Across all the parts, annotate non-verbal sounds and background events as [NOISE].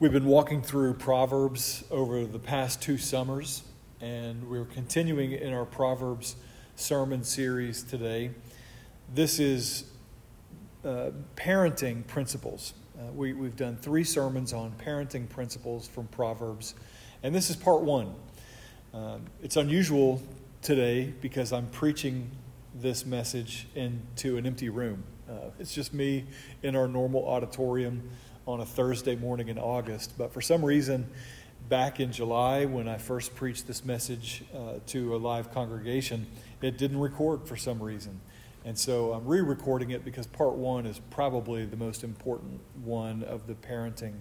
We've been walking through Proverbs over the past two summers, and we're continuing in our Proverbs sermon series today. This is uh, parenting principles. Uh, we, we've done three sermons on parenting principles from Proverbs, and this is part one. Um, it's unusual today because I'm preaching this message into an empty room. Uh, it's just me in our normal auditorium on a Thursday morning in August. But for some reason, back in July, when I first preached this message uh, to a live congregation, it didn't record for some reason. And so I'm re recording it because part one is probably the most important one of the parenting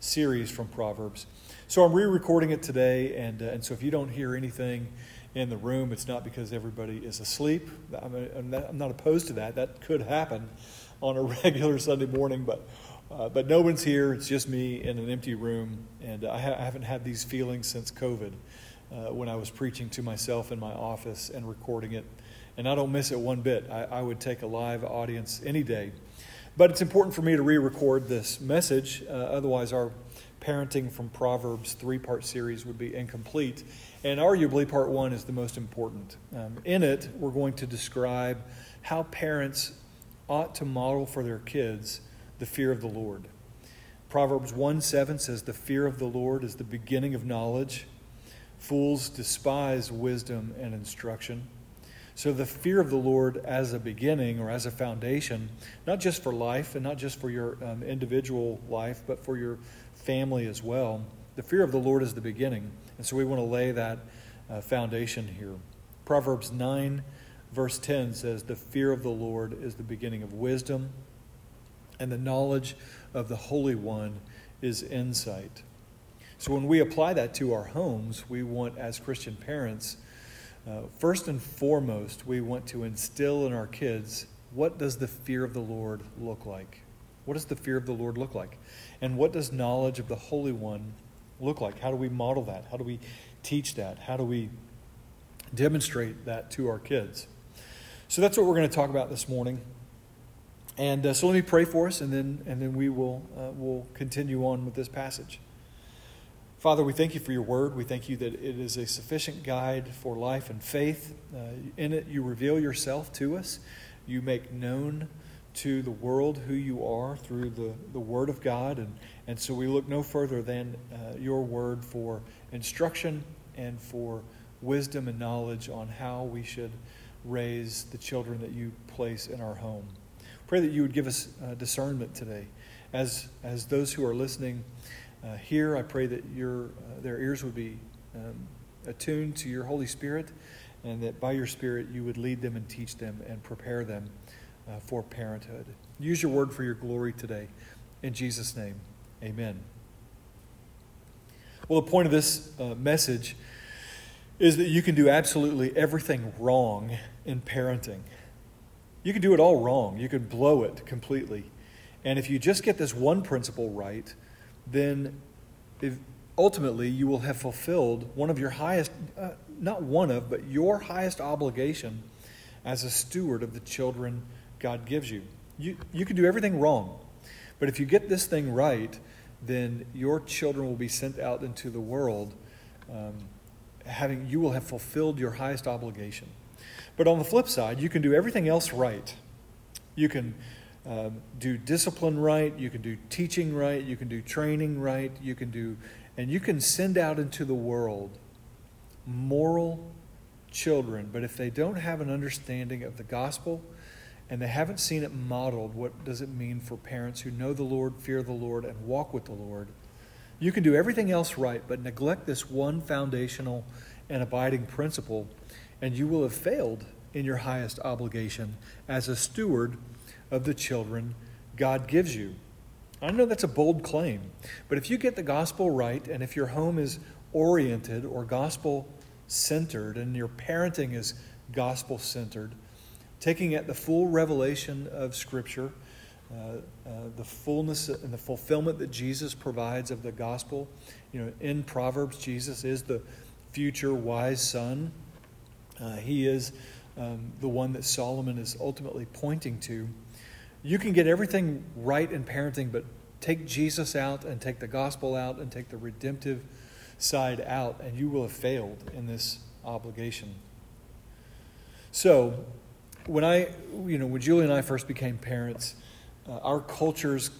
series from Proverbs. So I'm re recording it today. And, uh, and so if you don't hear anything in the room, it's not because everybody is asleep. I'm, I'm not opposed to that. That could happen on a [LAUGHS] regular Sunday morning, but uh, but no one's here. It's just me in an empty room. And I, ha- I haven't had these feelings since COVID uh, when I was preaching to myself in my office and recording it. And I don't miss it one bit. I, I would take a live audience any day. But it's important for me to re record this message. Uh, otherwise, our parenting from Proverbs three part series would be incomplete. And arguably, part one is the most important. Um, in it, we're going to describe how parents ought to model for their kids the fear of the Lord. Proverbs 1 7 says, The fear of the Lord is the beginning of knowledge. Fools despise wisdom and instruction. So, the fear of the Lord as a beginning or as a foundation, not just for life and not just for your um, individual life, but for your family as well. The fear of the Lord is the beginning. And so, we want to lay that uh, foundation here. Proverbs 9, verse 10 says, The fear of the Lord is the beginning of wisdom and the knowledge of the Holy One is insight. So when we apply that to our homes, we want, as Christian parents, uh, first and foremost, we want to instill in our kids what does the fear of the Lord look like? What does the fear of the Lord look like? And what does knowledge of the Holy One look like? How do we model that? How do we teach that? How do we demonstrate that to our kids? So that's what we're going to talk about this morning. And uh, so let me pray for us, and then, and then we will uh, will continue on with this passage. Father, we thank you for your word. We thank you that it is a sufficient guide for life and faith. Uh, in it, you reveal yourself to us. You make known to the world who you are through the, the word of God. And, and so we look no further than uh, your word for instruction and for wisdom and knowledge on how we should raise the children that you place in our home. Pray that you would give us uh, discernment today. As, as those who are listening uh, here, I pray that your, uh, their ears would be um, attuned to your Holy Spirit and that by your Spirit you would lead them and teach them and prepare them uh, for parenthood. Use your word for your glory today. In Jesus' name, amen. Well, the point of this uh, message is that you can do absolutely everything wrong in parenting. You can do it all wrong. You can blow it completely. And if you just get this one principle right, then ultimately you will have fulfilled one of your highest, uh, not one of, but your highest obligation as a steward of the children God gives you. You, you can do everything wrong. But if you get this thing right, then your children will be sent out into the world um, having you will have fulfilled your highest obligation. But on the flip side, you can do everything else right. You can um, do discipline right, you can do teaching right, you can do training right, you can do, and you can send out into the world moral children. But if they don't have an understanding of the gospel and they haven't seen it modeled, what does it mean for parents who know the Lord, fear the Lord, and walk with the Lord? You can do everything else right, but neglect this one foundational and abiding principle and you will have failed in your highest obligation as a steward of the children God gives you. I know that's a bold claim, but if you get the gospel right, and if your home is oriented or gospel centered, and your parenting is gospel centered, taking at the full revelation of Scripture, uh, uh, the fullness and the fulfillment that Jesus provides of the gospel. You know, in Proverbs, Jesus is the future wise son uh, he is um, the one that Solomon is ultimately pointing to. You can get everything right in parenting, but Take Jesus out and take the gospel out and take the redemptive side out, and you will have failed in this obligation. So, when I, you know, when Julie and I first became parents, uh, our culture's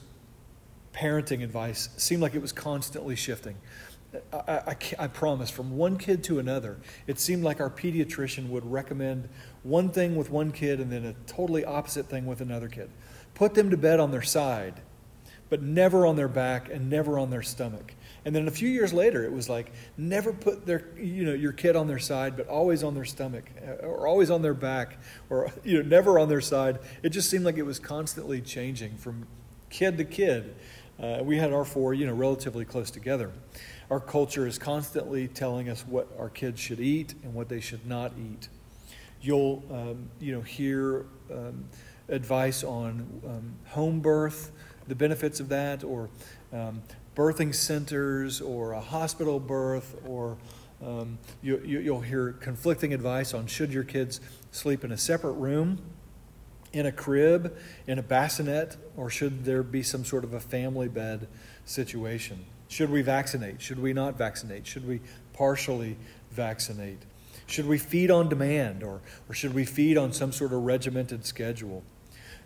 parenting advice seemed like it was constantly shifting. I, I, I, promise, from one kid to another, it seemed like our pediatrician would recommend one thing with one kid and then a totally opposite thing with another kid. Put them to bed on their side, but never on their back and never on their stomach. And then a few years later, it was like never put their, you know, your kid on their side, but always on their stomach, uh, or always on their back, or [LAUGHS] you know, never on their side. It just seemed like it was constantly changing from kid to kid. Uh, we had our four, you know, relatively close together. Our culture is constantly telling us what our kids should eat and what they should not eat. You'll, um, you know, hear um, advice on um, home birth, the benefits of that, or um, birthing centers, or a hospital birth, or um, you, you, you'll hear conflicting advice on should your kids sleep in a separate room in a crib, in a bassinet, or should there be some sort of a family bed situation? Should we vaccinate? Should we not vaccinate? Should we partially vaccinate? Should we feed on demand or, or should we feed on some sort of regimented schedule?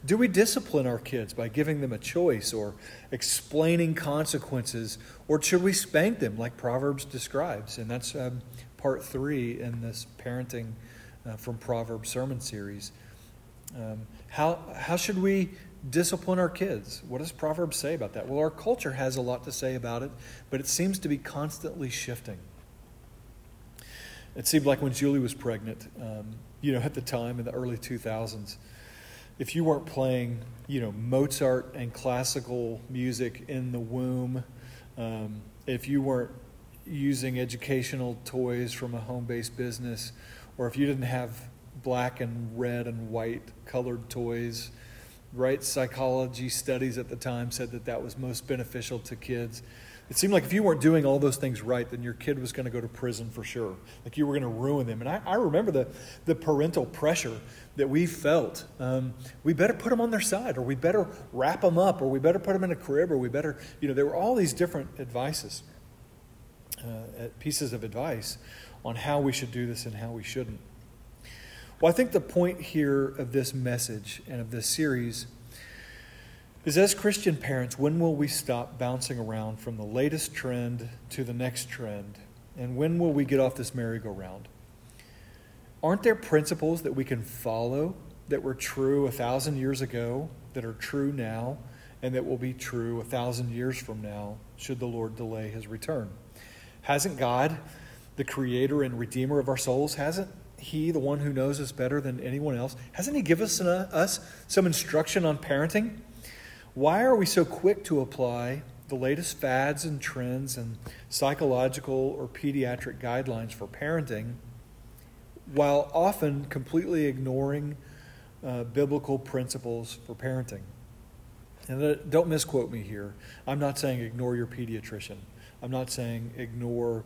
Do we discipline our kids by giving them a choice or explaining consequences, or should we spank them like Proverbs describes? And that's um, part three in this parenting uh, from Proverbs sermon series. Um, how, how should we discipline our kids. What does Proverbs say about that? Well, our culture has a lot to say about it, but it seems to be constantly shifting. It seemed like when Julie was pregnant, um, you know, at the time in the early 2000s, if you weren't playing, you know, Mozart and classical music in the womb, um, if you weren't using educational toys from a home based business, or if you didn't have black and red and white colored toys, right? Psychology studies at the time said that that was most beneficial to kids. It seemed like if you weren't doing all those things right, then your kid was going to go to prison for sure. Like you were going to ruin them. And I, I remember the, the parental pressure that we felt. Um, we better put them on their side, or we better wrap them up, or we better put them in a crib, or we better, you know, there were all these different advices, uh, pieces of advice on how we should do this and how we shouldn't. Well, I think the point here of this message and of this series is as Christian parents, when will we stop bouncing around from the latest trend to the next trend? And when will we get off this merry-go-round? Aren't there principles that we can follow that were true a thousand years ago, that are true now, and that will be true a thousand years from now, should the Lord delay his return? Hasn't God, the creator and redeemer of our souls, hasn't he, the one who knows us better than anyone else, hasn't He given us, uh, us some instruction on parenting? Why are we so quick to apply the latest fads and trends and psychological or pediatric guidelines for parenting while often completely ignoring uh, biblical principles for parenting? And don't misquote me here. I'm not saying ignore your pediatrician. I'm not saying ignore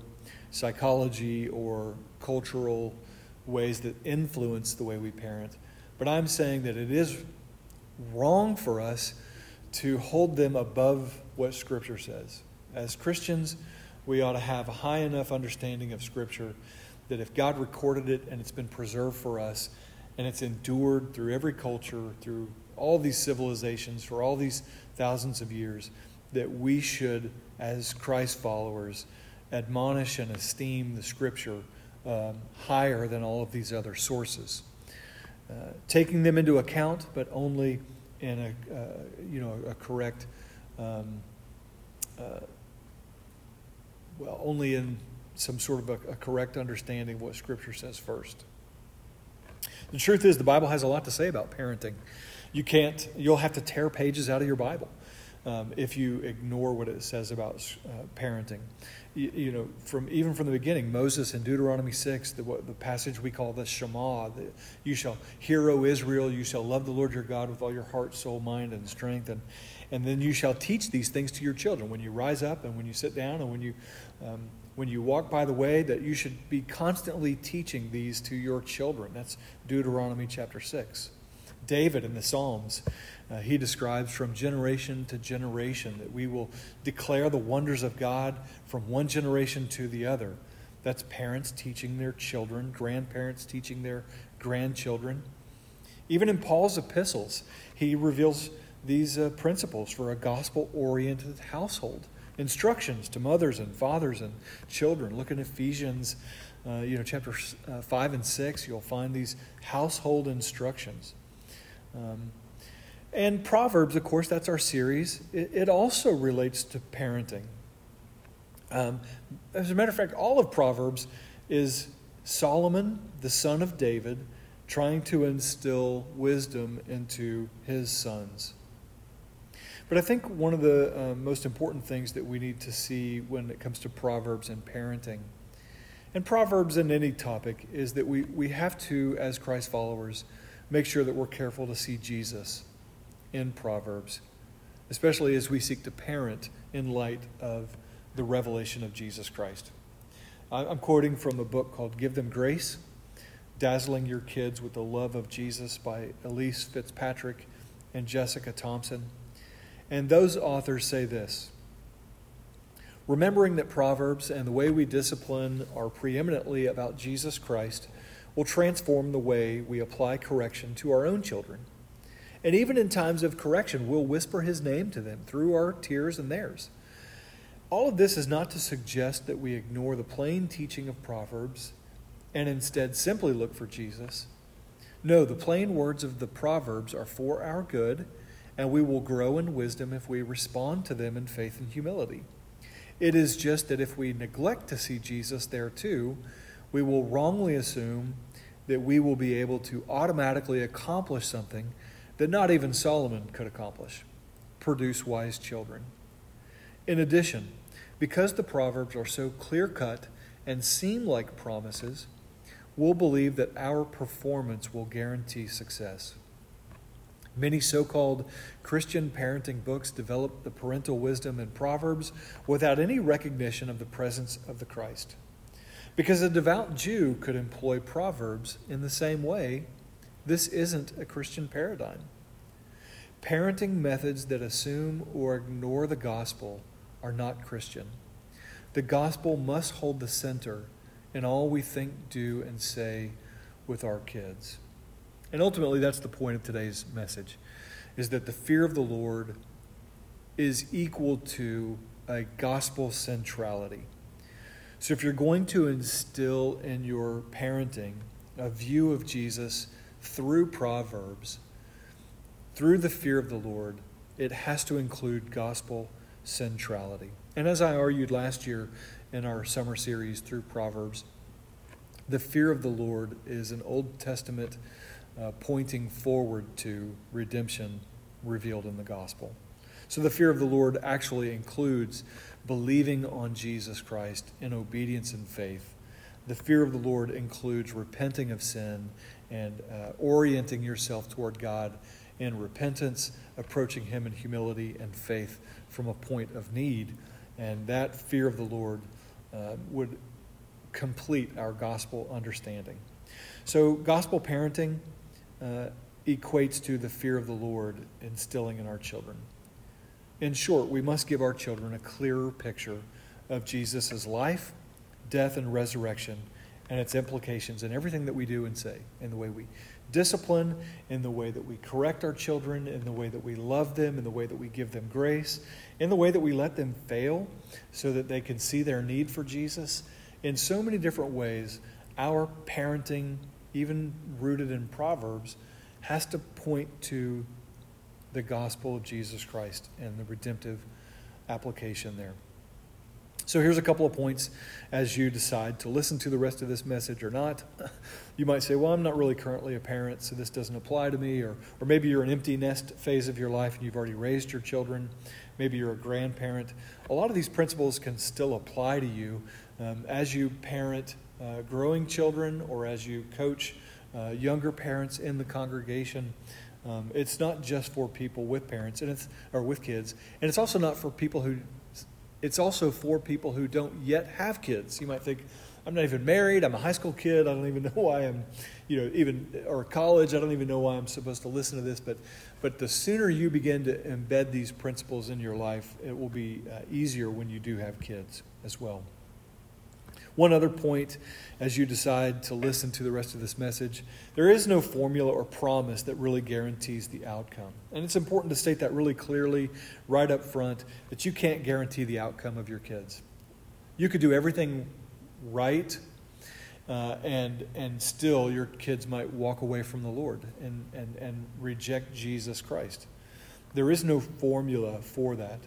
psychology or cultural ways that influence the way we parent. But I'm saying that it is wrong for us to hold them above what Scripture says. As Christians, we ought to have a high enough understanding of Scripture that if God recorded it and it's been preserved for us and it's endured through every culture, through all these civilizations, for all these thousands of years, that we should, as Christ followers, admonish and esteem the Scripture um, higher than all of these other sources. Uh, taking them into account, but only in a, uh, you know, a correct, um, uh, well, only in some sort of a, a correct understanding of what Scripture says first. The truth is, the Bible has a lot to say about parenting. You can't, you'll have to tear pages out of your Bible um, if you ignore what it says about uh, parenting you, you, know, from even from the beginning, Moses in Deuteronomy 6, the, the passage we call the Shema, the, you shall hear, O Israel, you shall love the Lord your God with all your heart, soul, mind, and strength. And, and then you shall teach these things to your children when you rise up and when you sit down and when you, um, when you walk by the way, that you should be constantly teaching these to your children. That's Deuteronomy chapter 6. David in the Psalms, uh, he describes from generation to generation that we will declare the wonders of God from one generation to the other. That's parents teaching their children, grandparents teaching their grandchildren. Even in Paul's epistles, he reveals these uh, principles for a gospel oriented household. Instructions to mothers and fathers and children. Look in Ephesians, uh, you know, chapter uh, 5 and 6, you'll find these household instructions. Um, and Proverbs, of course, that's our series. It, it also relates to parenting. Um, as a matter of fact, all of Proverbs is Solomon, the son of David, trying to instill wisdom into his sons. But I think one of the uh, most important things that we need to see when it comes to Proverbs and parenting, and Proverbs in any topic, is that we, we have to, as Christ followers, make sure that we're careful to see Jesus in Proverbs, especially as we seek to parent in light of the revelation of Jesus Christ. I'm quoting from a book called Give Them Grace Dazzling Your Kids with the Love of Jesus by Elyse Fitzpatrick and Jessica Thompson. And those authors say this Remembering that Proverbs and the way we discipline are preeminently about Jesus Christ will transform the way we apply correction to our own children. And even in times of correction, we'll whisper his name to them through our tears and theirs. All of this is not to suggest that we ignore the plain teaching of Proverbs and instead simply look for Jesus. No, the plain words of the Proverbs are for our good, and we will grow in wisdom if we respond to them in faith and humility. It is just that if we neglect to see Jesus there too, we will wrongly assume that we will be able to automatically accomplish something that not even Solomon could accomplish produce wise children. In addition, because the Proverbs are so clear cut and seem like promises, we'll believe that our performance will guarantee success. Many so called Christian parenting books develop the parental wisdom in Proverbs without any recognition of the presence of the Christ. Because a devout Jew could employ Proverbs in the same way, this isn't a Christian paradigm. Parenting methods that assume or ignore the gospel are not Christian. The gospel must hold the center in all we think, do, and say with our kids. And ultimately, that's the point of today's message, is that the fear of the Lord is equal to a gospel centrality. So if you're going to instill in your parenting a view of Jesus through Proverbs, through the fear of the Lord, it has to include gospel centrality. And as I argued last year in our summer series through Proverbs, the fear of the Lord is an Old Testament uh, pointing forward to redemption revealed in the gospel. So the fear of the Lord actually includes believing on Jesus Christ in obedience and faith. The fear of the Lord includes repenting of sin and uh, orienting yourself toward God in repentance, approaching Him in humility and faith from a point of need. And that fear of the Lord uh, would complete our gospel understanding. So, gospel parenting uh, equates to the fear of the Lord instilling in our children. In short, we must give our children a clearer picture of Jesus' life, death, and resurrection and its implications in everything that we do and say, in the way we discipline, in the way that we correct our children, in the way that we love them, in the way that we give them grace, in the way that we let them fail so that they can see their need for Jesus. In so many different ways, our parenting, even rooted in Proverbs, has to point to the gospel of Jesus Christ and the redemptive application there. So here's a couple of points as you decide to listen to the rest of this message or not. [LAUGHS] You might say, Well, I'm not really currently a parent, so this doesn't apply to me. Or, or maybe you're an empty nest phase of your life and you've already raised your children. Maybe you're a grandparent. A lot of these principles can still apply to you um, as you parent uh, growing children or as you coach uh, younger parents in the congregation. Um, it's not just for people with parents and it's or with kids, and it's also not for people who. It's also for people who don't yet have kids. You might think, I'm not even married. I'm a high school kid. I don't even [LAUGHS] know why I'm, you know, even or college. I don't even know why I'm supposed to listen to this. But, but the sooner you begin to embed these principles in your life, it will be uh, easier when you do have kids as well. One other point as you decide to listen to the rest of this message there is no formula or promise that really guarantees the outcome. And it's important to state that really clearly right up front that you can't guarantee the outcome of your kids. You could do everything right, uh, and, and still your kids might walk away from the Lord and, and, and reject Jesus Christ. There is no formula for that.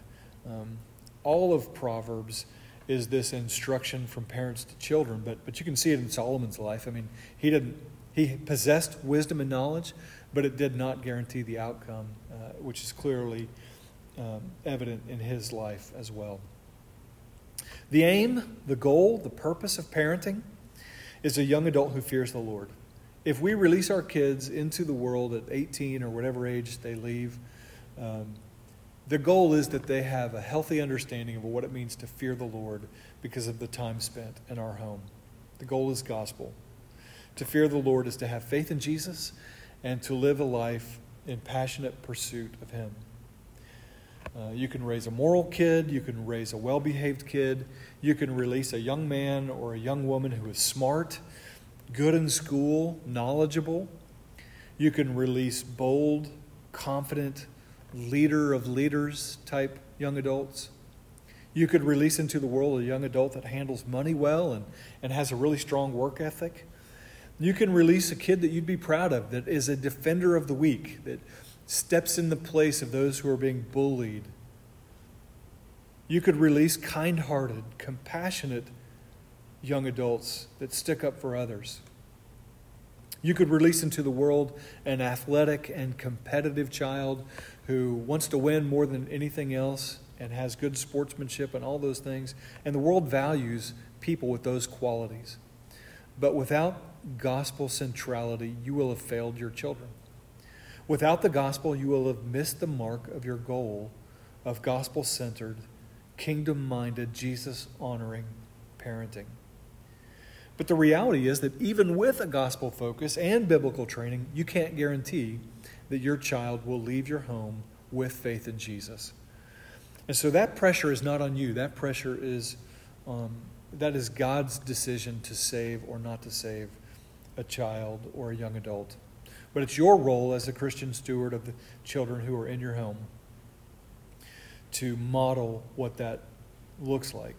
Um, all of Proverbs is this instruction from parents to children, but, but you can see it in Solomon's life. I mean, he didn't he possessed wisdom and knowledge, but it did not guarantee the outcome, uh, which is clearly um, evident in his life as well. The aim, the goal, the purpose of parenting is a young adult who fears the Lord. If we release our kids into the world at 18 or whatever age they leave, um, the goal is that they have a healthy understanding of what it means to fear the Lord because of the time spent in our home. The goal is gospel. To fear the Lord is to have faith in Jesus and to live a life in passionate pursuit of Him. Uh, you can raise a moral kid, you can raise a well behaved kid, you can release a young man or a young woman who is smart, good in school, knowledgeable. You can release bold, confident, leader of leaders type young adults. You could release into the world a young adult that handles money well and, and has a really strong work ethic. You can release a kid that you'd be proud of, that is a defender of the weak, that steps in the place of those who are being bullied. You could release kind hearted, compassionate young adults that stick up for others. You could release into the world an athletic and competitive child who wants to win more than anything else and has good sportsmanship and all those things. And the world values people with those qualities. But without gospel centrality, you will have failed your children. Without the gospel, you will have missed the mark of your goal of gospel centered, kingdom minded, Jesus honoring parenting. But the reality is that even with a gospel focus and biblical training, you can't guarantee that your child will leave your home with faith in Jesus. And so that pressure is not on you. That pressure is um, that is God's decision to save or not to save a child or a young adult. But it's your role as a Christian steward of the children who are in your home to model what that looks like.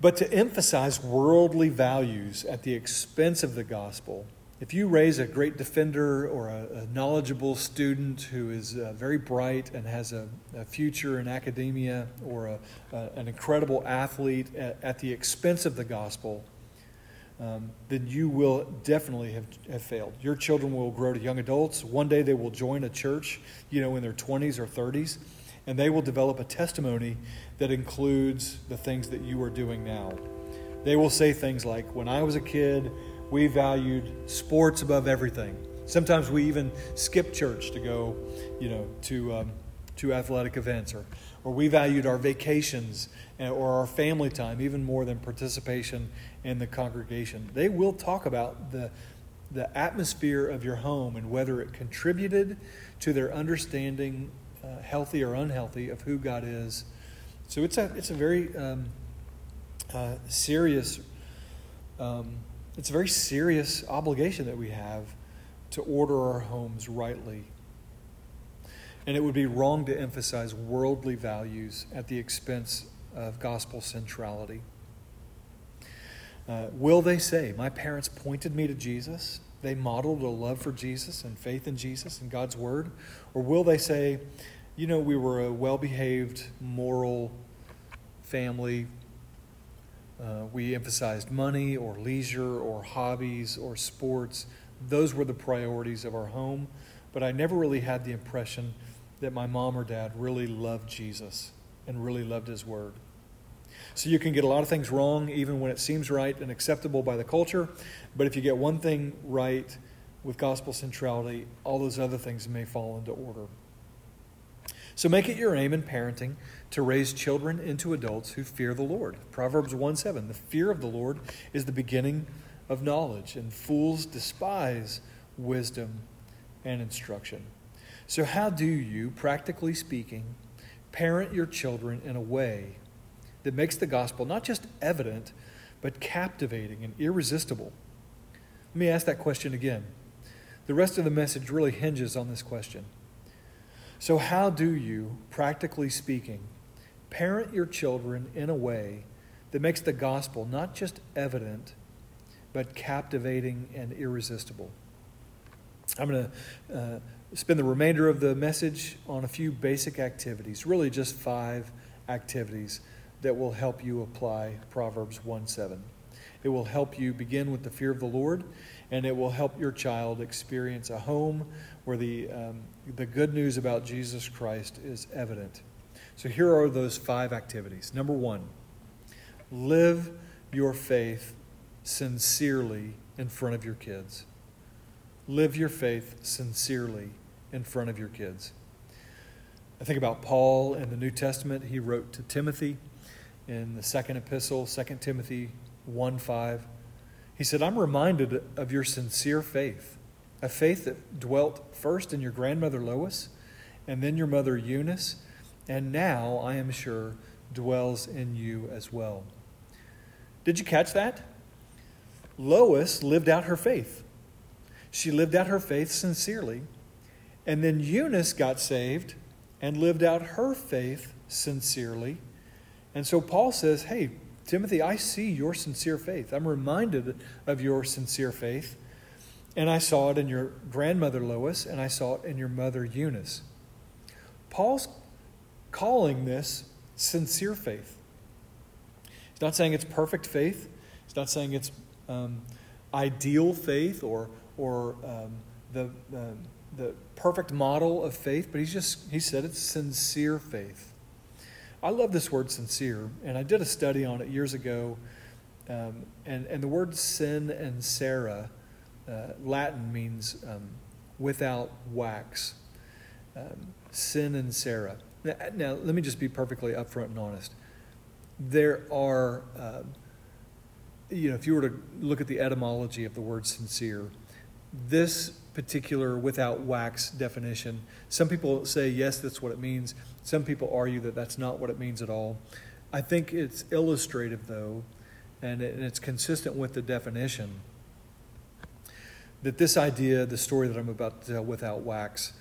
But to emphasize worldly values at the expense of the gospel, if you raise a great defender or a, a knowledgeable student who is uh, very bright and has a, a, future in academia or a, an incredible athlete at, at, the expense of the gospel, um, then you will definitely have, have failed. Your children will grow to young adults. One day they will join a church, you know, in their 20s or 30s, and they will develop a testimony that includes the things that you are doing now. They will say things like, When I was a kid, we valued sports above everything. Sometimes we even skip church to go, you know, to, um, to athletic events, or, or we valued our vacations or our family time even more than participation in the congregation. They will talk about the, the atmosphere of your home and whether it contributed to their understanding, uh, healthy or unhealthy, of who God is. So it's a, it's a very um, uh, serious, um, it's a very serious obligation that we have to order our homes rightly. And it would be wrong to emphasize worldly values at the expense of gospel centrality. Uh, will they say, My parents pointed me to Jesus? They modeled a love for Jesus and faith in Jesus and God's Word? Or will they say, You know, we were a well behaved, moral family. Uh, we emphasized money or leisure or hobbies or sports. Those were the priorities of our home. But I never really had the impression that my mom or dad really loved Jesus and really loved His Word. So you can get a lot of things wrong, even when it seems right and acceptable by the culture. But if you get one thing right with gospel centrality, all those other things may fall into order. So make it your aim in parenting to raise children into adults who fear the Lord. Proverbs 1 7. The fear of the Lord is the beginning of knowledge, and fools despise wisdom and instruction. So, how do you, practically speaking, parent your children in a way that makes the gospel not just evident, but captivating and irresistible? Let me ask that question again. The rest of the message really hinges on this question. So, how do you, practically speaking, parent your children in a way that makes the gospel not just evident, but captivating and irresistible? I'm going to uh, spend the remainder of the message on a few basic activities, really just five activities that will help you apply Proverbs 1 7. It will help you begin with the fear of the Lord, and it will help your child experience a home where the, um, the good news about Jesus Christ is evident. So here are those five activities. Number one, live your faith sincerely in front of your kids. Live your faith sincerely in front of your kids. I think about Paul in the New Testament. He wrote to Timothy in the second epistle, 2 Timothy 1 5. He said, I'm reminded of your sincere faith, a faith that dwelt first in your grandmother Lois and then your mother Eunice, and now, I am sure, dwells in you as well. Did you catch that? Lois lived out her faith. She lived out her faith sincerely. And then Eunice got saved and lived out her faith sincerely. And so Paul says, Hey, Timothy, I see your sincere faith. I'm reminded of your sincere faith. And I saw it in your grandmother Lois, and I saw it in your mother Eunice. Paul's calling this sincere faith. He's not saying it's perfect faith, he's not saying it's um, ideal faith or, or um, the, uh, the perfect model of faith, but he's just, he said it's sincere faith. I love this word sincere, and I did a study on it years ago. Um, and, and the word sine cera, uh, Latin means um, without wax. Um, sine cera. Now, now, let me just be perfectly upfront and honest. There are, uh, you know, if you were to look at the etymology of the word sincere, this particular without wax definition, some people say, yes, that's what it means. Some people argue that that's not what it means at all. I think it's illustrative, though, and, it's consistent with the definition that this idea, the story that I'm about to tell without wax,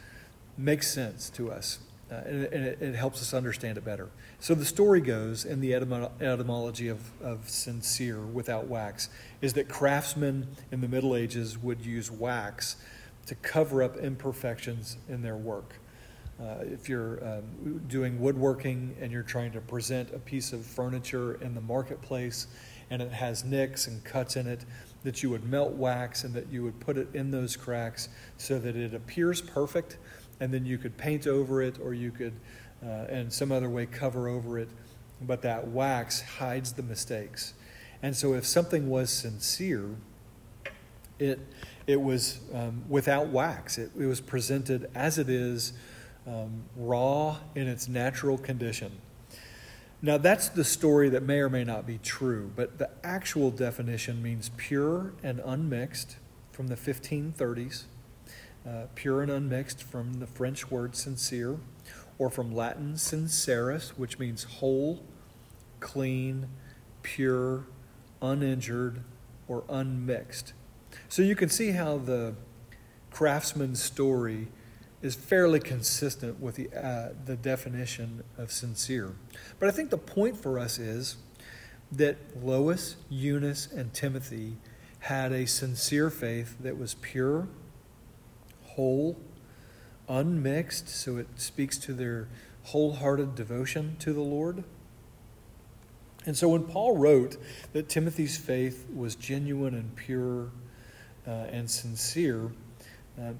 makes sense to us. Uh, and, it, it, helps us understand it better. So the story goes, in the etymology of, of sincere without wax, is that craftsmen in the Middle Ages would use wax to cover up imperfections in their work. Uh, if you're um, doing woodworking and you're trying to present a piece of furniture in the marketplace and it has nicks and cuts in it, that you would melt wax and that you would put it in those cracks so that it appears perfect, and then you could paint over it or you could, uh, in some other way, cover over it. But that wax hides the mistakes. And so if something was sincere, it, it was um, without wax. It, it was presented as it is um, raw in its natural condition. Now, that's the story that may or may not be true, but the actual definition means pure and unmixed from the 1530s, uh, pure and unmixed from the French word sincere, or from Latin sincerus, which means whole, clean, pure, uninjured, or unmixed. So you can see how the craftsman's story is fairly consistent with the, uh, the definition of sincere. But I think the point for us is that Lois, Eunice, and Timothy had a sincere faith that was pure, whole, unmixed, so it speaks to their wholehearted devotion to the Lord. And so when Paul wrote that Timothy's faith was genuine and pure uh, and sincere, uh,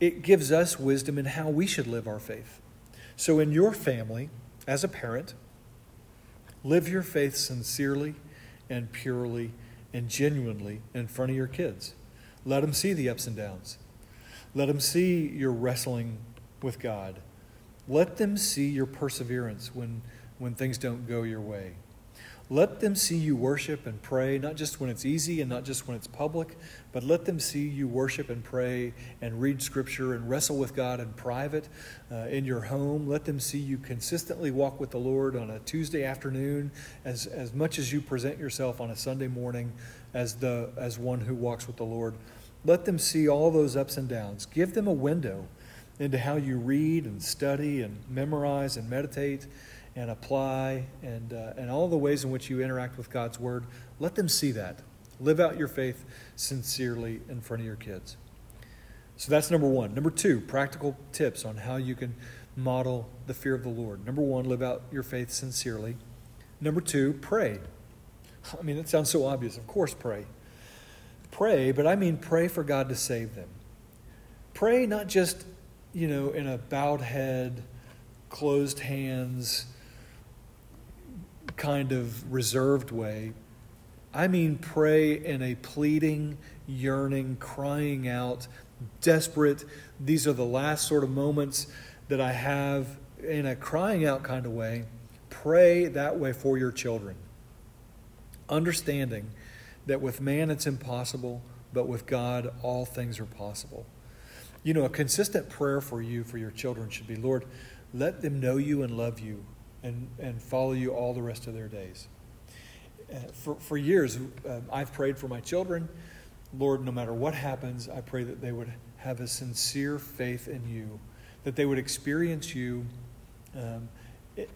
it gives us wisdom in how we should live our faith. So, in your family, as a parent, live your faith sincerely and purely and genuinely in front of your kids. Let them see the ups and downs. Let them see your wrestling with God Let them see your perseverance when, when things don't go your way. Let them see you worship and pray, not just when it's easy and not just when it's public, but let them see you worship and pray and read Scripture and wrestle with God in private, uh, in your home. Let them see you consistently walk with the Lord on a Tuesday afternoon as, as much as you present yourself on a Sunday morning as, the, as one who walks with the Lord. Let them see all those ups and downs. Give them a window into how you read and study and memorize and meditate and apply and, uh, and all the ways in which you interact with God's Word. Let them see that. Live out your faith sincerely in front of your kids. So that's number one. Number two, practical tips on how you can model the fear of the Lord. Number one, live out your faith sincerely. Number two, pray. I mean, it sounds so obvious. Of course, pray. Pray, but I mean pray for God to save them. Pray not just, you know, in a bowed head, closed hands, kind of reserved way. I mean, pray in a pleading, yearning, crying out, desperate. These are the last sort of moments that I have in a crying out kind of way. Pray that way for your children. Understanding that with man it's impossible, but with God all things are possible. You know, a consistent prayer for you, for your children, should be Lord, let them know you and love you and, and follow you all the rest of their days. Uh, for, for years, uh, I've prayed for my children. Lord, no matter what happens, I pray that they would have a sincere faith in you, that they would experience you, um,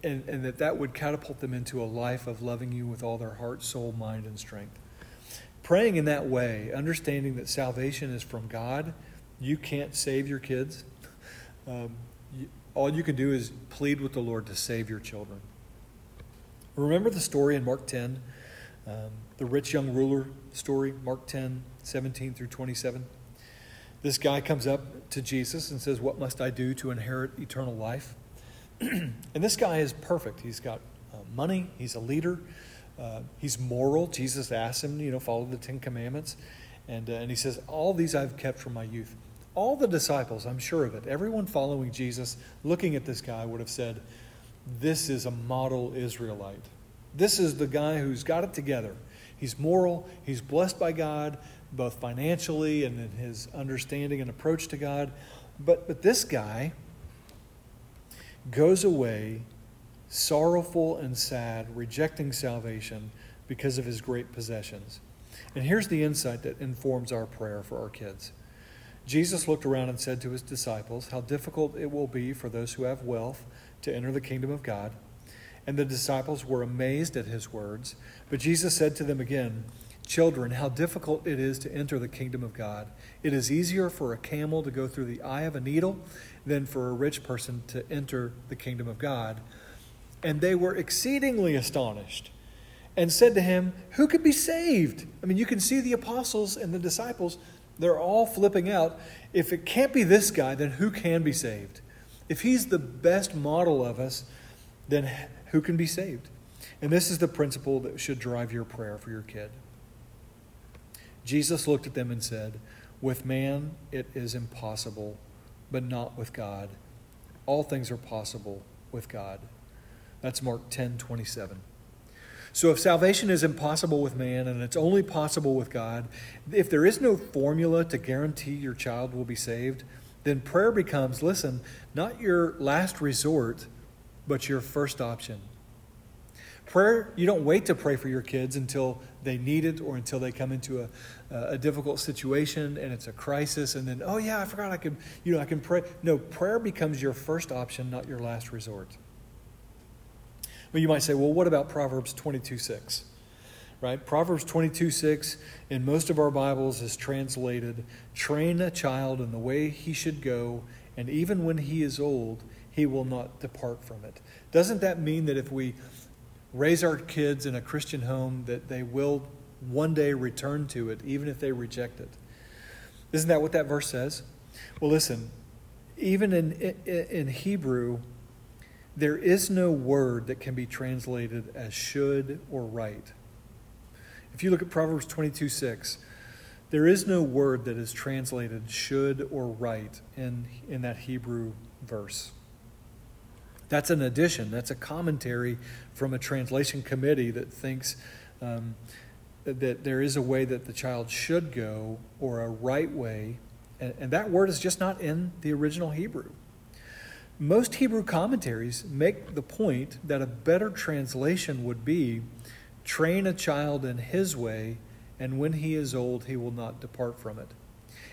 and, and that that would catapult them into a life of loving you with all their heart, soul, mind, and strength. Praying in that way, understanding that salvation is from God, you can't save your kids. [LAUGHS] Um, all you can do is plead with the Lord to save your children. Remember the story in Mark 10, um, the rich young ruler story, Mark 10, 17 through 27? This guy comes up to Jesus and says, What must I do to inherit eternal life? [CLEARS THROAT] and this guy is perfect. He's got uh, money, he's a leader, uh, he's moral. Jesus asks him, you know, follow the Ten Commandments. And, uh, and he says, All these I've kept from my youth all the disciples, I'm sure of it, everyone following Jesus, looking at this guy, would have said, This is a model Israelite. This is the guy who's got it together. He's moral, he's blessed by God, both financially and in his understanding and approach to God. But, but this guy goes away sorrowful and sad, rejecting salvation because of his great possessions. And here's the insight that informs our prayer for our kids Jesus looked around and said to his disciples, How difficult it will be for those who have wealth to enter the kingdom of God. And the disciples were amazed at his words. But Jesus said to them again, Children, how difficult it is to enter the kingdom of God. It is easier for a camel to go through the eye of a needle than for a rich person to enter the kingdom of God. And they were exceedingly astonished and said to him, Who could be saved? I mean, you can see the apostles and the disciples they're all flipping out. If it can't be this guy, then who can be saved? If he's the best model of us, then who can be saved? And this is the principle that should drive your prayer for your kid. Jesus looked at them and said, With man it is impossible, but not with God. All things are possible with God. That's Mark 10 27. So, if salvation is impossible with man and it's only possible with God, if there is no formula to guarantee your child will be saved, then prayer becomes, listen, not your last resort, but your first option. Prayer, you don't wait to pray for your kids until they need it or until they come into a, a difficult situation and it's a crisis and then, oh yeah, I forgot I could, you know, I can pray. No, prayer becomes your first option, not your last resort. But you might say, well, what about Proverbs 22 6? Right? Proverbs 22 6 in most of our Bibles is translated train a child in the way he should go, and even when he is old, he will not depart from it. Doesn't that mean that if we raise our kids in a Christian home, that they will one day return to it, even if they reject it? Isn't that what that verse says? Well, listen, even in, in, in Hebrew, there is no word that can be translated as should or right. If you look at Proverbs 22 6, there is no word that is translated should or right in, in that Hebrew verse. That's an addition, that's a commentary from a translation committee that thinks um, that there is a way that the child should go or a right way. And, and that word is just not in the original Hebrew. Most Hebrew commentaries make the point that a better translation would be train a child in his way, and when he is old, he will not depart from it.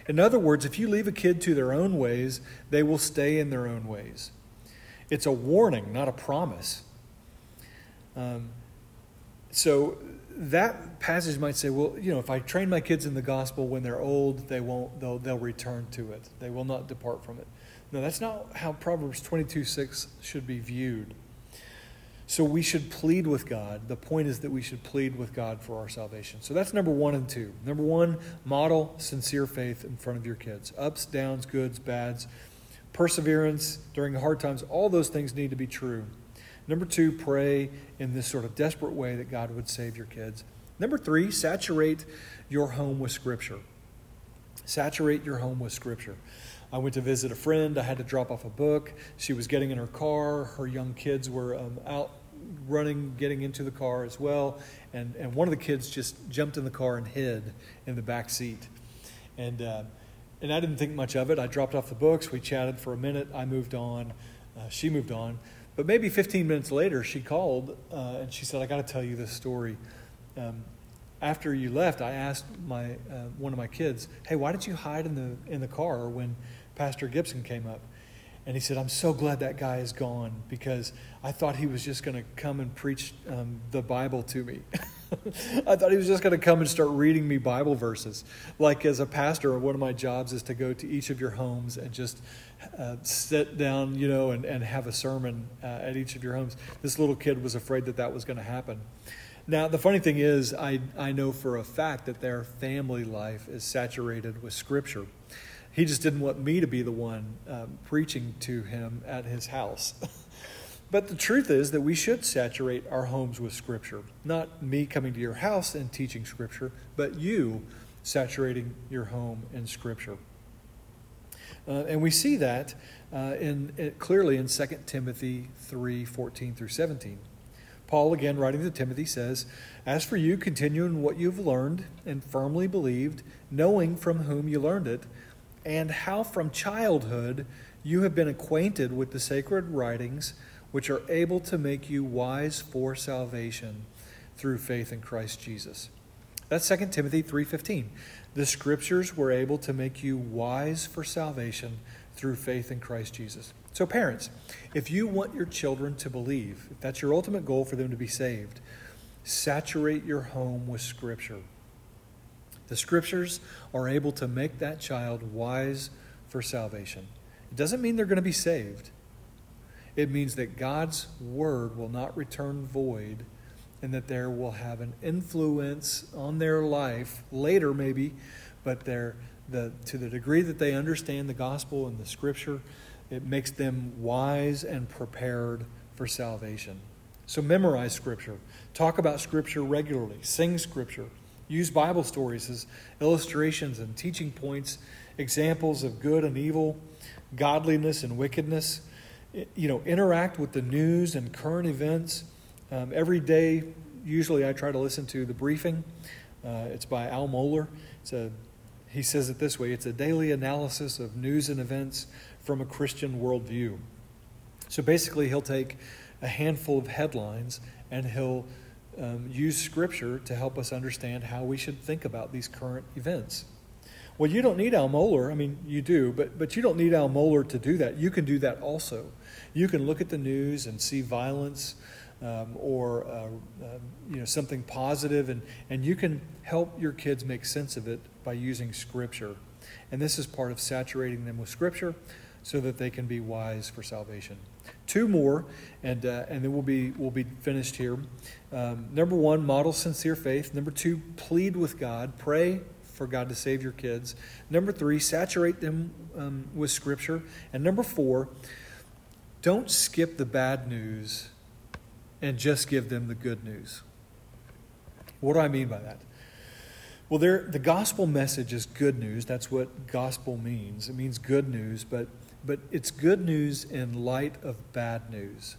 In other words, if you leave a kid to their own ways, they will stay in their own ways. It's a warning, not a promise. Um, so that passage might say, well, you know, if I train my kids in the gospel when they're old, they won't, they'll, they'll return to it. They will not depart from it. No, that's not how Proverbs 22 6 should be viewed. So we should plead with God. The point is that we should plead with God for our salvation. So that's number one and two. Number one, model sincere faith in front of your kids. Ups, downs, goods, bads, perseverance during hard times, all those things need to be true. Number two, pray in this sort of desperate way that God would save your kids. Number three, saturate your home with Scripture. Saturate your home with Scripture. I went to visit a friend. I had to drop off a book. She was getting in her car. Her young kids were um, out running, getting into the car as well. And, and one of the kids just jumped in the car and hid in the back seat. And, uh, and I didn't think much of it. I dropped off the books. We chatted for a minute. I moved on. Uh, she moved on. But maybe 15 minutes later, she called uh, and she said, I got to tell you this story. Um, after you left, I asked my, uh, one of my kids, Hey, why did you hide in the, in the car when Pastor Gibson came up? And he said, I'm so glad that guy is gone because I thought he was just going to come and preach um, the Bible to me. [LAUGHS] I thought he was just going to come and start reading me Bible verses. Like as a pastor, one of my jobs is to go to each of your homes and just uh, sit down, you know, and, and have a sermon uh, at each of your homes. This little kid was afraid that that was going to happen. Now, the funny thing is, I, I know for a fact that their family life is saturated with Scripture. He just didn't want me to be the one um, preaching to him at his house. [LAUGHS] but the truth is that we should saturate our homes with Scripture. Not me coming to your house and teaching Scripture, but you saturating your home in Scripture. Uh, and we see that uh, in, it clearly in 2 Timothy 3 14 through 17. Paul, again writing to Timothy, says, As for you, continue in what you've learned and firmly believed, knowing from whom you learned it and how from childhood you have been acquainted with the sacred writings, which are able to make you wise for salvation through faith in Christ Jesus. That's 2 Timothy 3:15. The scriptures were able to make you wise for salvation through faith in Christ Jesus. So parents, if you want your children to believe, if that's your ultimate goal for them to be saved, saturate your home with scripture. The scriptures are able to make that child wise for salvation. It doesn't mean they're going to be saved. It means that God's word will not return void and that there will have an influence on their life later, maybe, but they're, the, to the degree that they understand the gospel and the scripture, it makes them wise and prepared for salvation. So memorize scripture, talk about scripture regularly, sing scripture. Use Bible stories as illustrations and teaching points, examples of good and evil, godliness and wickedness. You know, interact with the news and current events. Um, every day, usually I try to listen to the briefing. Uh, it's by Al Mohler. It's a, he says it this way it's a daily analysis of news and events from a Christian worldview. So basically, he'll take a handful of headlines and he'll um, use Scripture to help us understand how we should think about these current events. Well, you don't need Al Mohler. I mean, you do, but, but you don't need Al Mohler to do that. You can do that also. You can look at the news and see violence um, or uh, uh, you know something positive, and, and you can help your kids make sense of it by using Scripture. And this is part of saturating them with Scripture so that they can be wise for salvation. Two more, and, uh, and then we'll be, we'll be finished here. Um, number one, model sincere faith. Number two, plead with God. Pray for God to save your kids. Number three, saturate them um, with Scripture. And number four, don't skip the bad news and just give them the good news. What do I mean by that? Well, there, the gospel message is good news. That's what gospel means. It means good news, but but it's good news in light of bad news.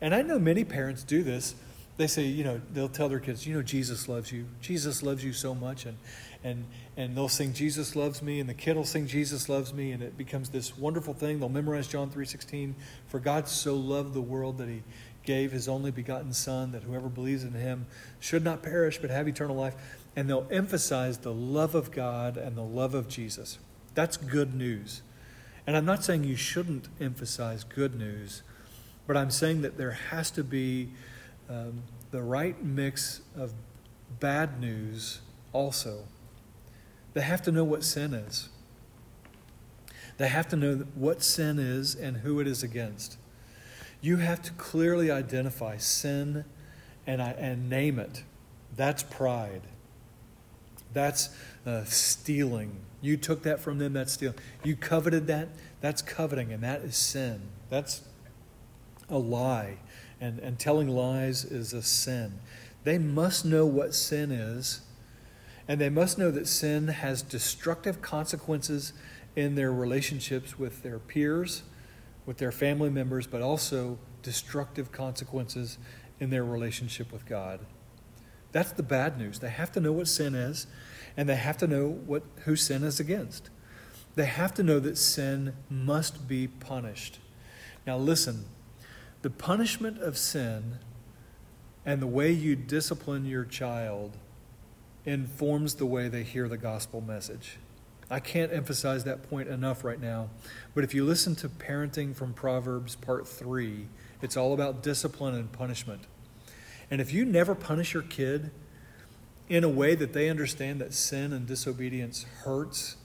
And I know many parents do this. They say, you know, they'll tell their kids, you know, Jesus loves you. Jesus loves you so much. And, and, and they'll sing, Jesus loves me. And the kid will sing, Jesus loves me. And it becomes this wonderful thing. They'll memorize John 3.16. For God so loved the world that he gave his only begotten Son, that whoever believes in him should not perish but have eternal life. And they'll emphasize the love of God and the love of Jesus. That's good news. And I'm not saying you shouldn't emphasize good news, but I'm saying that there has to be um, the right mix of bad news also. They have to know what sin is. They have to know what sin is and who it is against. You have to clearly identify sin and, and name it. That's pride. That's uh, stealing. You took that from them, that's stealing. You coveted that, that's coveting, and that is sin. That's a lie. And, and telling lies is a sin. They must know what sin is, and they must know that sin has destructive consequences in their relationships with their peers, with their family members, but also destructive consequences in their relationship with God. That's the bad news. They have to know what sin is, and they have to know what, who sin is against. They have to know that sin must be punished. Now, listen the punishment of sin and the way you discipline your child informs the way they hear the gospel message. I can't emphasize that point enough right now. But if you listen to Parenting from Proverbs, part three, it's all about discipline and punishment. And if you never punish your kid in a way that they understand that sin and disobedience hurts,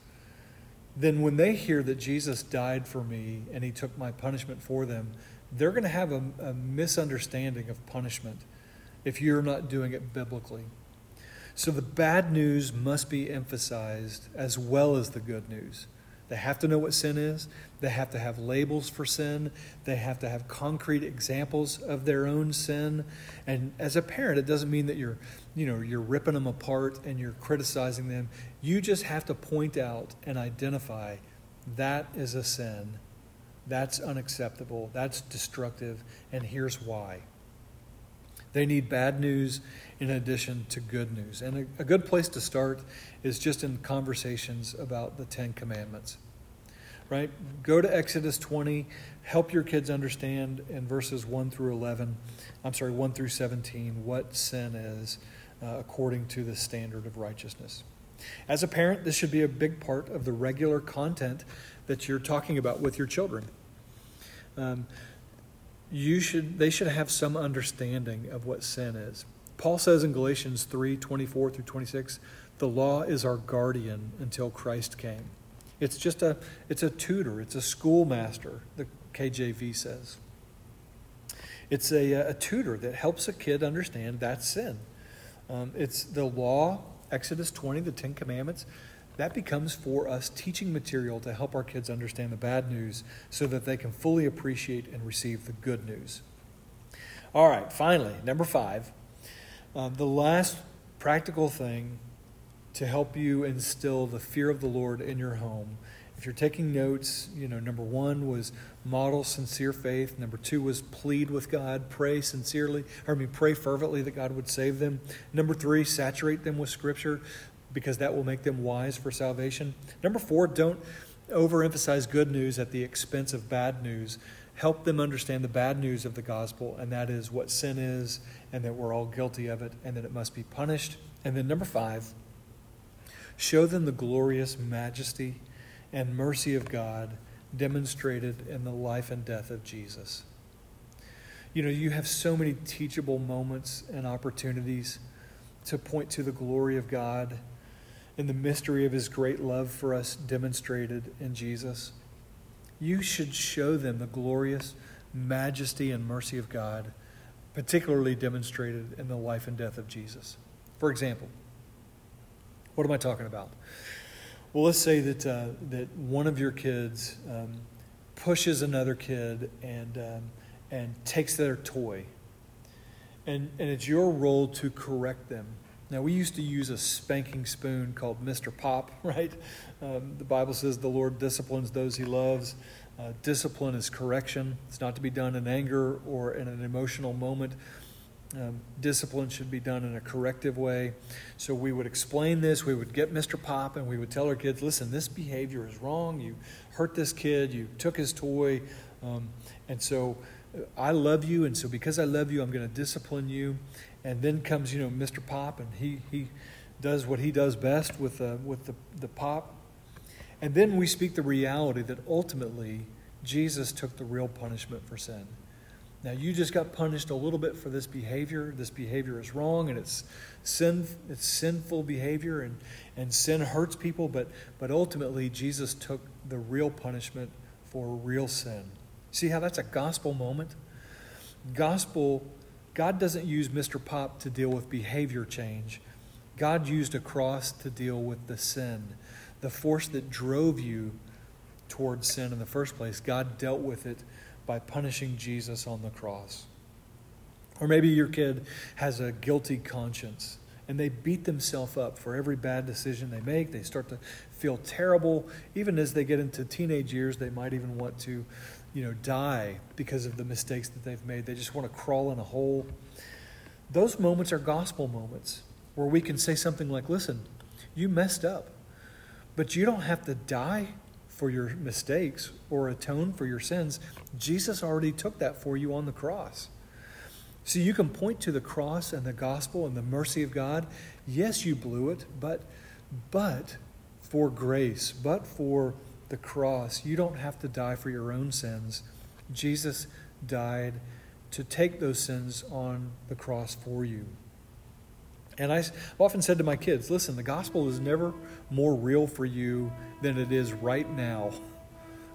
then when they hear that Jesus died for me and he took my punishment for them, they're going to have a, a misunderstanding of punishment if you're not doing it biblically. So the bad news must be emphasized as well as the good news. They have to know what sin is. They have to have labels for sin. They have to have concrete examples of their own sin. And as a parent, it doesn't mean that you're, you know, you're ripping them apart and you're criticizing them. You just have to point out and identify that is a sin. That's unacceptable. That's destructive. And here's why. They need bad news in addition to good news. And a, a, good place to start is just in conversations about the Ten Commandments. Right? Go to Exodus 20, help your kids understand in verses 1 through 11, I'm sorry, 1 through 17, what sin is uh, according to the standard of righteousness. As a parent, this should be a big part of the regular content that you're talking about with your children. Um, you should, they should have some understanding of what sin is. Paul says in Galatians 3 24 through 26, the law is our guardian until Christ came. It's just a, it's a tutor, it's a schoolmaster, the KJV says. It's a, a tutor that helps a kid understand that sin. Um, it's the law, Exodus 20, the Ten Commandments, that becomes for us teaching material to help our kids understand the bad news so that they can fully appreciate and receive the good news. All right, finally, number five, uh, the last practical thing to help you instill the fear of the Lord in your home. If you're taking notes, you know, number one was model sincere faith. Number two was plead with God, pray sincerely, or I mean, pray fervently that God would save them. Number three, saturate them with Scripture because that will make them wise for salvation. Number four, don't overemphasize good news at the expense of bad news. Help them understand the bad news of the gospel, and that is what sin is, and that we're all guilty of it, and that it must be punished. And then number five, show them the glorious majesty and mercy of God demonstrated in the life and death of Jesus. You know, you have so many teachable moments and opportunities to point to the glory of God in the mystery of his great love for us demonstrated in Jesus. You should show them the glorious majesty and mercy of God, particularly demonstrated in the life and death of Jesus. For example, what am I talking about? Well, let's say that, uh, that one of your kids um, pushes another kid and, um, and takes their toy. And, and it's your role to correct them now, we used to use a spanking spoon called Mr. Pop, [LAUGHS] right? Um, the Bible says the Lord disciplines those he loves. Uh, discipline is correction. It's not to be done in anger or in an emotional moment. Um, discipline should be done in a corrective way. So we would explain this. We would get Mr. Pop and we would tell our kids, listen, this behavior is wrong. You hurt this kid. You took his toy. Um, and so uh, I love you. And so because I love you, I'm going to discipline you. And then comes, you know, Mr. Pop and he, he does what he does best with, uh, with the, the pop. And then we speak the reality that ultimately Jesus took the real punishment for sin. Now, you just got punished a little bit for this behavior. This behavior is wrong and it's, sin, it's sinful behavior and, and sin hurts people, but, but ultimately, Jesus took the real punishment for real sin. See how that's a gospel moment? Gospel, God doesn't use Mr. Pop to deal with behavior change. God used a cross to deal with the sin, the force that drove you towards sin in the first place. God dealt with it by punishing Jesus on the cross. Or maybe your kid has a guilty conscience and they beat themselves up for every bad decision they make. They start to feel terrible. Even as they get into teenage years, they might even want to, you know, die because of the mistakes that they've made. They just want to crawl in a hole. Those moments are gospel moments where we can say something like, listen, you messed up, but you don't have to die for your mistakes or atone for your sins. Jesus already took that for you on the cross. So you can point to the cross and the gospel and the mercy of God. Yes, you blew it, but but for grace, but for the cross, you don't have to die for your own sins. Jesus died to take those sins on the cross for you. And I've often said to my kids, listen, the gospel is never more real for you than it is right now.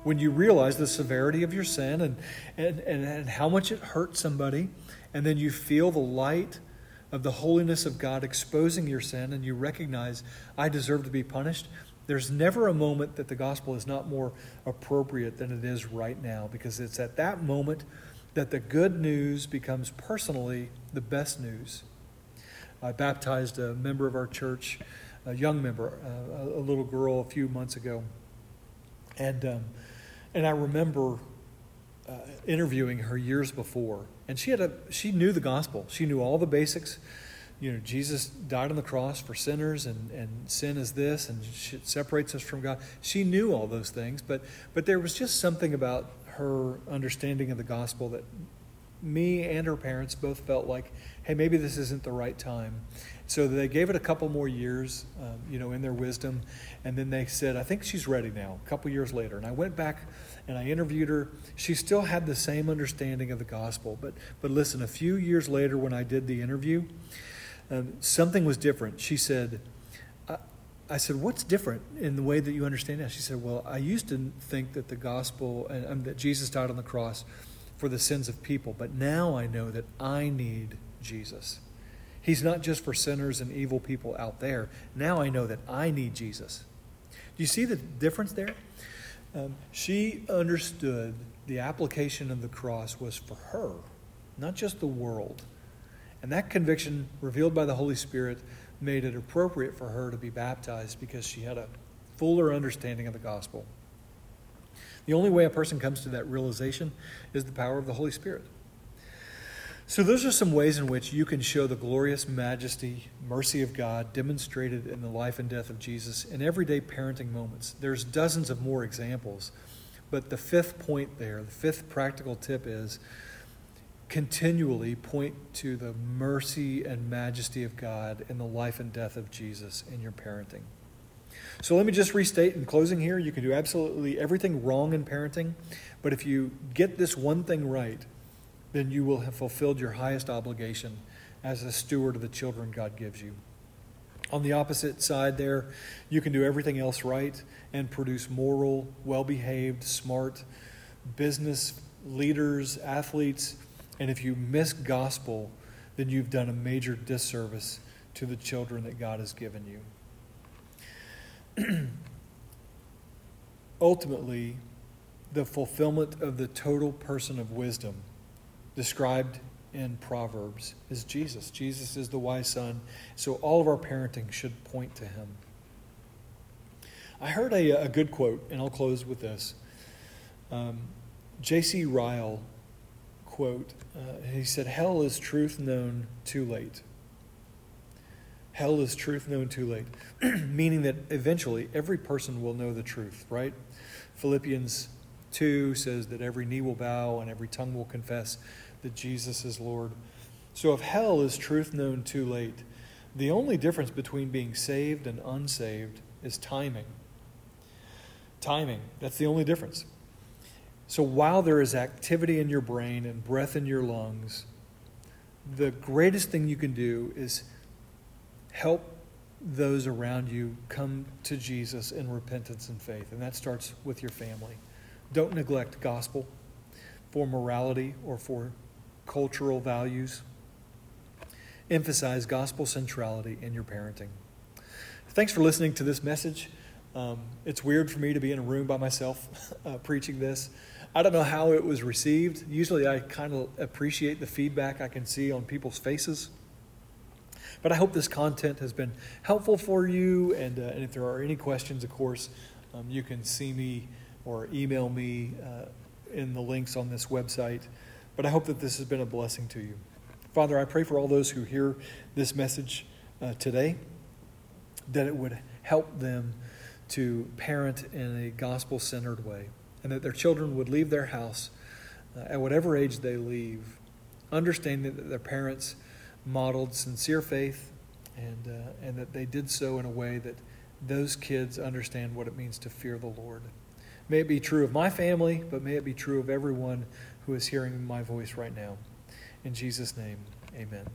When you realize the severity of your sin and, and, and, and how much it hurts somebody, and then you feel the light of the holiness of God exposing your sin, and you recognize, I deserve to be punished, there's never a moment that the gospel is not more appropriate than it is right now, because it's at that moment that the good news becomes personally the best news. I baptized a member of our church, a young member, uh, a, little girl, a few months ago. And, um, and I remember uh, interviewing her years before. And she, had a, she knew the gospel, she knew all the basics. You know, Jesus died on the cross for sinners, and, and sin is this, and it separates us from God. She knew all those things, but, but there was just something about her understanding of the gospel that me and her parents both felt like, hey, maybe this isn't the right time. So they gave it a couple more years, um, you know, in their wisdom, and then they said, I think she's ready now. A couple years later, and I went back and I interviewed her. She still had the same understanding of the gospel, but but listen, a few years later, when I did the interview, um, something was different. She said. I said, "What's different in the way that you understand it?" She said, "Well, I used to think that the gospel and um, that Jesus died on the cross for the sins of people. But now I know that I need Jesus. He's not just for sinners and evil people out there. Now I know that I need Jesus. Do you see the difference there? Um, she understood the application of the cross was for her, not just the world. And that conviction, revealed by the Holy Spirit, made it appropriate for her to be baptized because she had a fuller understanding of the gospel. The only way a person comes to that realization is the power of the Holy Spirit. So, those are some ways in which you can show the glorious majesty, mercy of God demonstrated in the life and death of Jesus in everyday parenting moments. There's dozens of more examples, but the fifth point there, the fifth practical tip is continually point to the mercy and majesty of God in the life and death of Jesus in your parenting. So let me just restate in closing here you can do absolutely everything wrong in parenting, but if you get this one thing right, then you will have fulfilled your highest obligation as a steward of the children God gives you. On the opposite side, there, you can do everything else right and produce moral, well behaved, smart business leaders, athletes. And if you miss gospel, then you've done a major disservice to the children that God has given you. [CLEARS THROAT] ultimately, the fulfillment of the total person of wisdom described in Proverbs is Jesus. Jesus is the wise son. So all of our parenting should point to him. I heard a, a good quote, and I'll close with this. Um, J.C. Ryle, quote, uh, he said, Hell is truth known too late. Hell is truth known too late, [CLEARS THROAT] meaning that eventually every person will know the truth, right? Philippians 2 says that every knee will bow and every tongue will confess that Jesus is Lord. So if hell is truth known too late, the only difference between being saved and unsaved is timing. Timing, that's the only difference. So while there is activity in your brain and breath in your lungs, the greatest thing you can do is help those around you come to Jesus in repentance and faith. And that starts with your family. Don't neglect gospel for morality or for cultural values. Emphasize gospel centrality in your parenting. Thanks for listening to this message. Um, it's weird for me to be in a room by myself [LAUGHS] uh, preaching this. I don't know how it was received. Usually, I kind of appreciate the feedback I can see on people's faces. But I hope this content has been helpful for you. And, uh, and if there are any questions, of course, um, you can see me or email me uh, in the links on this website. But I hope that this has been a blessing to you. Father, I pray for all those who hear this message uh, today that it would help them to parent in a gospel centered way and that their children would leave their house uh, at whatever age they leave, understanding that their parents modeled sincere faith and, uh, and that they did so in a way that those kids understand what it means to fear the Lord. May it be true of my family, but may it be true of everyone who is hearing my voice right now. In Jesus' name, amen.